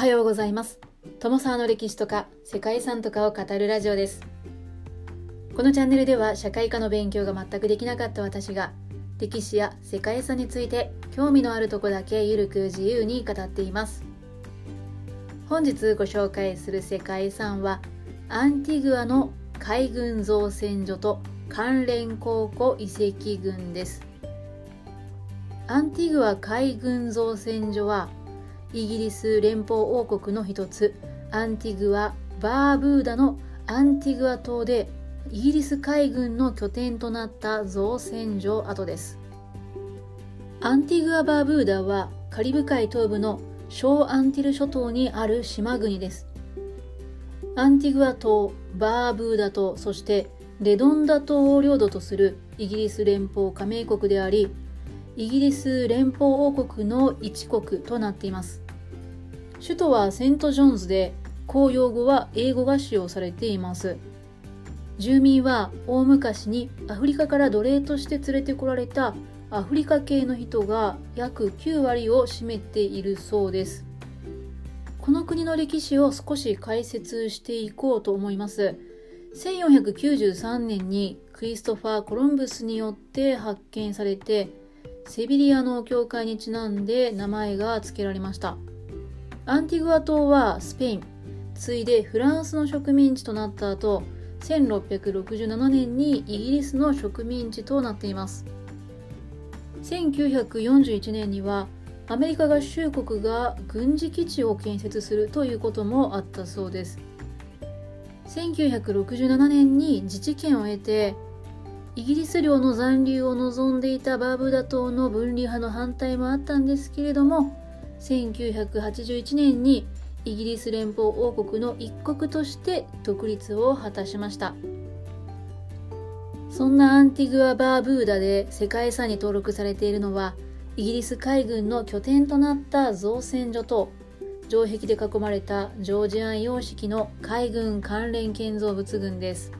はようございます。友沢の歴史とか世界遺産とかを語るラジオです。このチャンネルでは社会科の勉強が全くできなかった私が歴史や世界遺産について興味のあるとこだけゆるく自由に語っています。本日ご紹介する世界遺産はアンティグアの海軍造船所と関連考古遺跡群です。アンティグア海軍造船所はイギリス連邦王国の一つ。アンティグア・バーブーダのアンティグア島でイギリス海軍の拠点となった造船所跡です。アンティグア・バーブーダはカリブ海東部の小アンティル諸島にある島国です。アンティグア島、バーブーダ島、そしてレドンダ島を領土とするイギリス連邦加盟国でありイギリス連邦王国の一国となっています。首都はセントジョンズで公用語は英語が使用されています。住民は大昔にアフリカから奴隷として連れてこられたアフリカ系の人が約9割を占めているそうです。この国の歴史を少し解説していこうと思います。1493年にクリストファー・コロンブスによって発見されてセビリアの教会にちなんで名前が付けられました。アンティグア島はスペイン次いでフランスの植民地となった後1667年にイギリスの植民地となっています。1941年にはアメリカ合衆国が軍事基地を建設するということもあったそうです。1967年に自治権を得てイギリス領の残留を望んでいたバーブダ島の分離派の反対もあったんですけれども1981年にイギリス連邦王国の一国として独立を果たしました。そんなアンティグア・バーブーダで世界遺産に登録されているのはイギリス海軍の拠点となった造船所と城壁で囲まれたジョージアン様式の海軍関連建造物群です。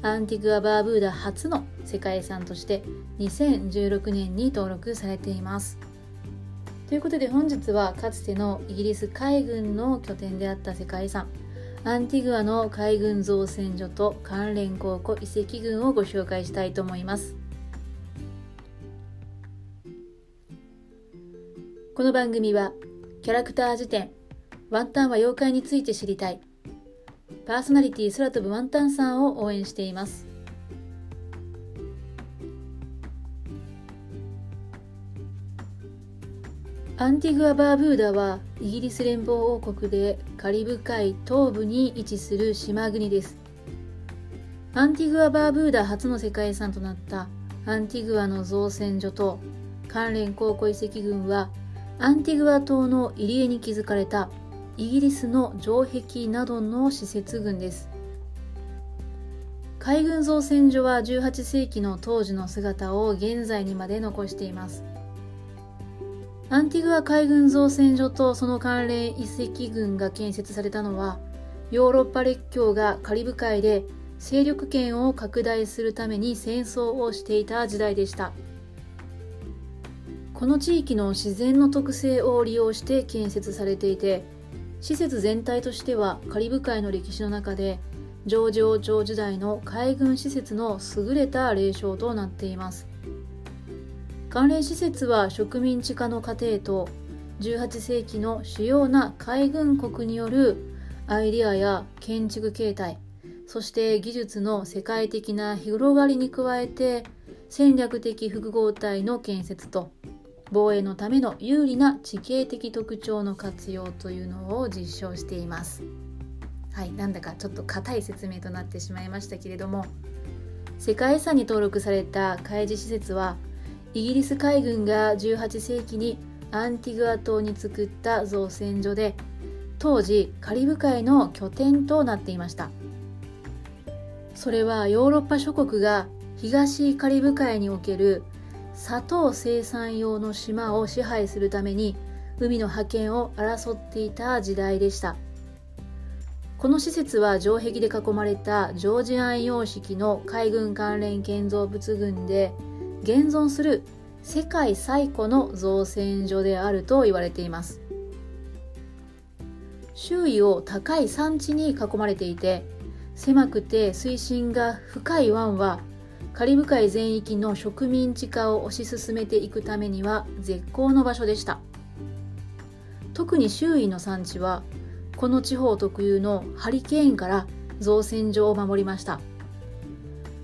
アンティグア・バーブーダ初の世界遺産として2016年に登録されています。ということで本日はかつてのイギリス海軍の拠点であった世界遺産アンティグアの海軍造船所と関連考古遺跡群をご紹介したいと思います。この番組はキャラクター辞典ワンタンは妖怪について知りたいパーソナリティ空飛ぶワンタンさんを応援しています。アンティグア・バーブーダはイギリス連邦王国でカリブ海東部に位置する島国です。アンティグア・バーブーダ初の世界遺産となったアンティグアの造船所と関連考古遺跡群はアンティグア島の入り江に築かれたイギリスの城壁などの施設群です。海軍造船所は18世紀の当時の姿を現在にまで残しています。アンティグア海軍造船所とその関連遺跡群が建設されたのはヨーロッパ列強がカリブ海で勢力圏を拡大するために戦争をしていた時代でした。この地域の自然の特性を利用して建設されていて施設全体としてはカリブ海の歴史の中でジョージ王朝時代の海軍施設の優れた霊障となっています。関連施設は植民地化の過程と18世紀の主要な海軍国によるアイデアや建築形態そして技術の世界的な広がりに加えて戦略的複合体の建設と防衛のための有利な地形的特徴の活用というのを実証しています。はい、なんだかちょっと硬い説明となってしまいましたけれども世界遺産に登録された海事施設はイギリス海軍が18世紀にアンティグア島に作った造船所で当時カリブ海の拠点となっていました。それはヨーロッパ諸国が東カリブ海における砂糖生産用の島を支配するために海の覇権を争っていた時代でした。この施設は城壁で囲まれたジョージアン様式の海軍関連建造物群で現存する世界最古の造船所であると言われています。周囲を高い山地に囲まれていて狭くて水深が深い湾はカリブ海全域の植民地化を推し進めていくためには絶好の場所でした。特に周囲の産地はこの地方特有のハリケーンから造船所を守りました。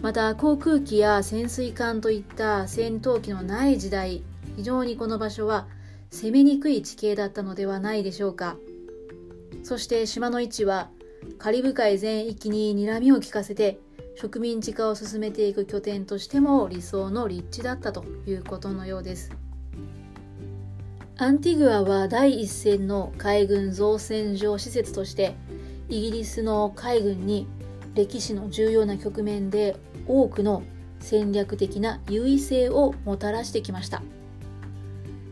また航空機や潜水艦といった戦闘機のない時代非常にこの場所は攻めにくい地形だったのではないでしょうか。そして島の位置はカリブ海全域に睨みを利かせて植民地化を進めていく拠点としても理想の立地だったということのようです。アンティグアは第一線の海軍造船所施設としてイギリスの海軍に歴史の重要な局面で多くの戦略的な優位性をもたらしてきました。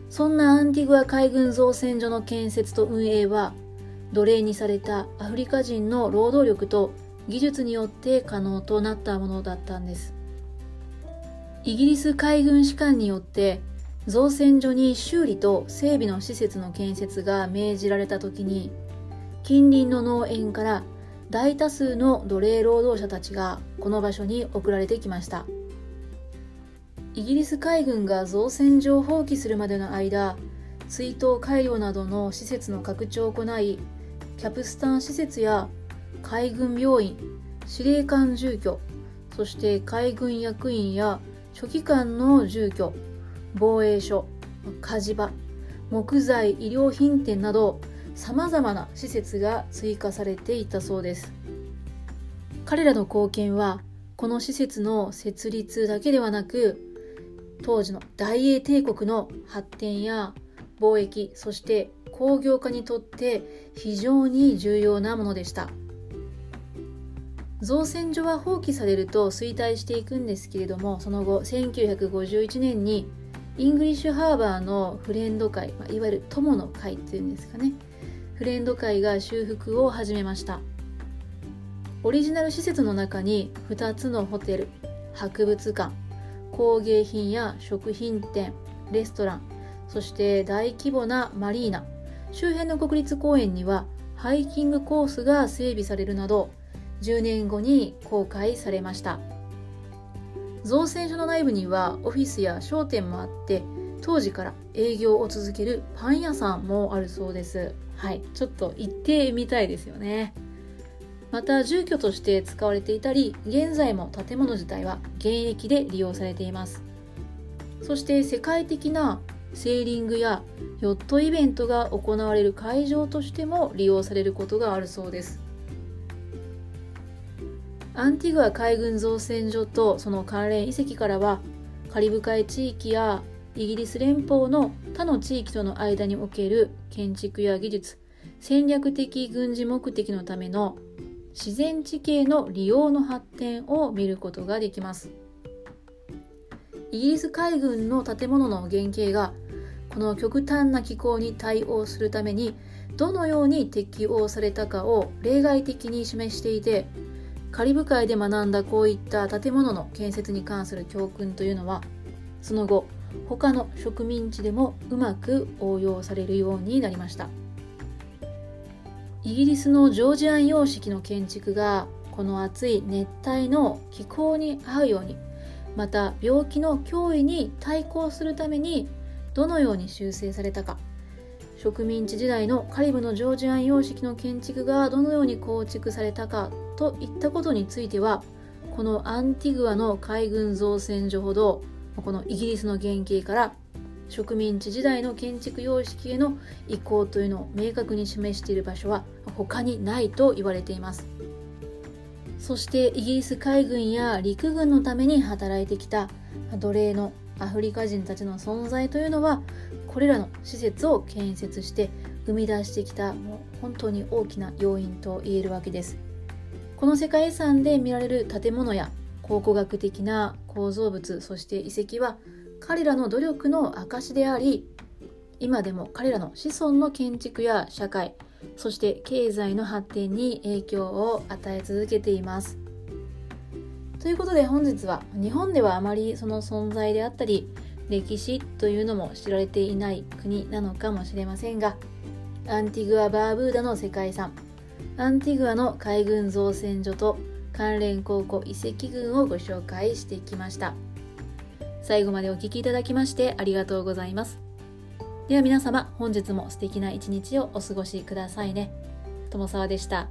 そんなアンティグア海軍造船所の建設と運営は奴隷にされたアフリカ人の労働力と技術によって可能となったものだったんです。イギリス海軍士官によって造船所に修理と整備の施設の建設が命じられた時に近隣の農園から大多数の奴隷労働者たちがこの場所に送られてきました。イギリス海軍が造船所を放棄するまでの間追悼改良などの施設の拡張を行いキャプスタン施設や海軍病院司令官住居そして海軍役員や書記官の住居防衛所火事場木材医療品店などさまざまな施設が追加されていたそうです。彼らの貢献はこの施設の設立だけではなく当時の大英帝国の発展や貿易そして工業化にとって非常に重要なものでした。造船所は放棄されると衰退していくんですけれどもその後1951年にイングリッシュハーバーのフレンド会、まあ、いわゆる友の会っていうんですかねフレンド会が修復を始めました。オリジナル施設の中に2つのホテル博物館工芸品や食品店レストランそして大規模なマリーナ周辺の国立公園にはハイキングコースが整備されるなど10年後に公開されました。造船所の内部にはオフィスや商店もあって当時から営業を続けるパン屋さんもあるそうです。はい。ちょっと行ってみたいですよね。また住居として使われていたり現在も建物自体は現役で利用されています。そして世界的なセーリングやヨットイベントが行われる会場としても利用されることがあるそうです。アンティグア海軍造船所とその関連遺跡からはカリブ海地域やイギリス連邦の他の地域との間における建築や技術戦略的軍事目的のための自然地形の利用の発展を見ることができます。イギリス海軍の建物の原型がこの極端な気候に対応するためにどのように適応されたかを例外的に示していてカリブ海で学んだこういった建物の建設に関する教訓というのはその後他の植民地でもうまく応用されるようになりました。イギリスのジョージアン様式の建築がこの暑い熱帯の気候に合うようにまた病気の脅威に対抗するためにどのように修正されたか。植民地時代のカリブのジョージアン様式の建築がどのように構築されたかといったことについてはこのアンティグアの海軍造船所ほどこのイギリスの原型から植民地時代の建築様式への移行というのを明確に示している場所は他にないと言われています。そしてイギリス海軍や陸軍のために働いてきた奴隷のアフリカ人たちの存在というのはこれらの施設を建設して生み出してきたもう本当に大きな要因と言えるわけです。この世界遺産で見られる建物や考古学的な構造物そして遺跡は彼らの努力の証であり今でも彼らの子孫の建築や社会そして経済の発展に影響を与え続けています。ということで本日は日本ではあまりその存在であったり歴史というのも知られていない国なのかもしれませんがアンティグア・バーブーダの世界遺産アンティグアの海軍造船所と関連高校遺跡群をご紹介してきました。最後までお聴きいただきましてありがとうございます。では皆様本日も素敵な一日をお過ごしくださいね。友沢でした。